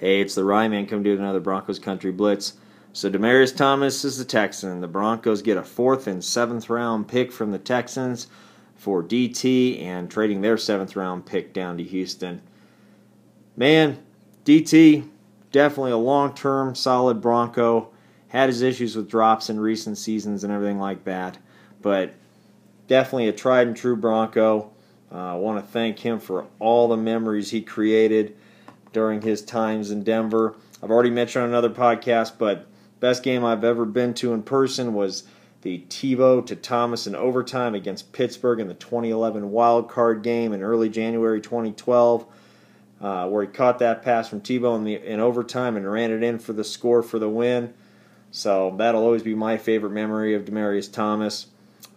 Hey, it's the Ryman coming to another Broncos Country Blitz. So Demaryius Thomas is the Texan. The Broncos get a fourth and seventh round pick from the Texans for DT and trading their seventh round pick down to Houston. Man, DT, definitely a long term solid Bronco. Had his issues with drops in recent seasons and everything like that, but definitely a tried and true Bronco. Uh, I want to thank him for all the memories he created during his times in Denver. I've already mentioned on another podcast, but best game I've ever been to in person was the Tebow to Thomas in overtime against Pittsburgh in the 2011 wild card game in early January 2012, uh, where he caught that pass from Tebow in, the, in overtime and ran it in for the score for the win. So that'll always be my favorite memory of Demaryius Thomas.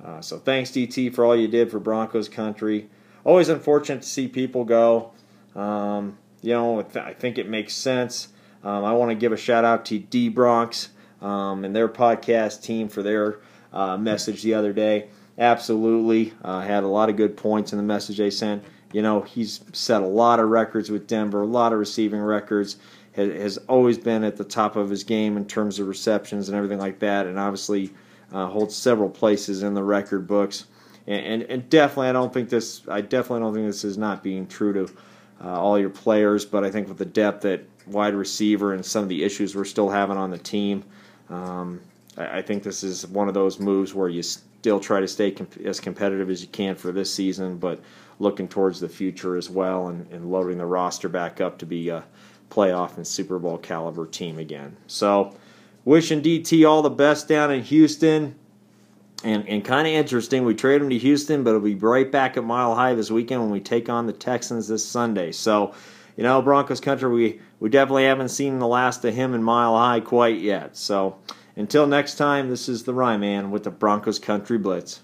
Uh, so thanks DT for all you did for Broncos country. Always unfortunate to see people go. Um, you know, I think it makes sense. Um, I want to give a shout out to D Bronx um, and their podcast team for their uh, message the other day. Absolutely, uh, had a lot of good points in the message they sent. You know, he's set a lot of records with Denver, a lot of receiving records. Has, has always been at the top of his game in terms of receptions and everything like that, and obviously uh, holds several places in the record books. And, and, and definitely, I don't think this. I definitely don't think this is not being true to uh, all your players, but I think with the depth at wide receiver and some of the issues we're still having on the team, um, I, I, think this is one of those moves where you still try to stay comp- as competitive as you can for this season, but looking towards the future as well and, and loading the roster back up to be a playoff and Super Bowl caliber team again. So, wishing DT all the best down in Houston. And, and kind of interesting, we trade him to Houston, but he'll be right back at Mile High this weekend when we take on the Texans this Sunday. So, you know, Broncos country, we, we definitely haven't seen the last of him in Mile High quite yet. So, until next time, this is the Rye Man with the Broncos Country Blitz.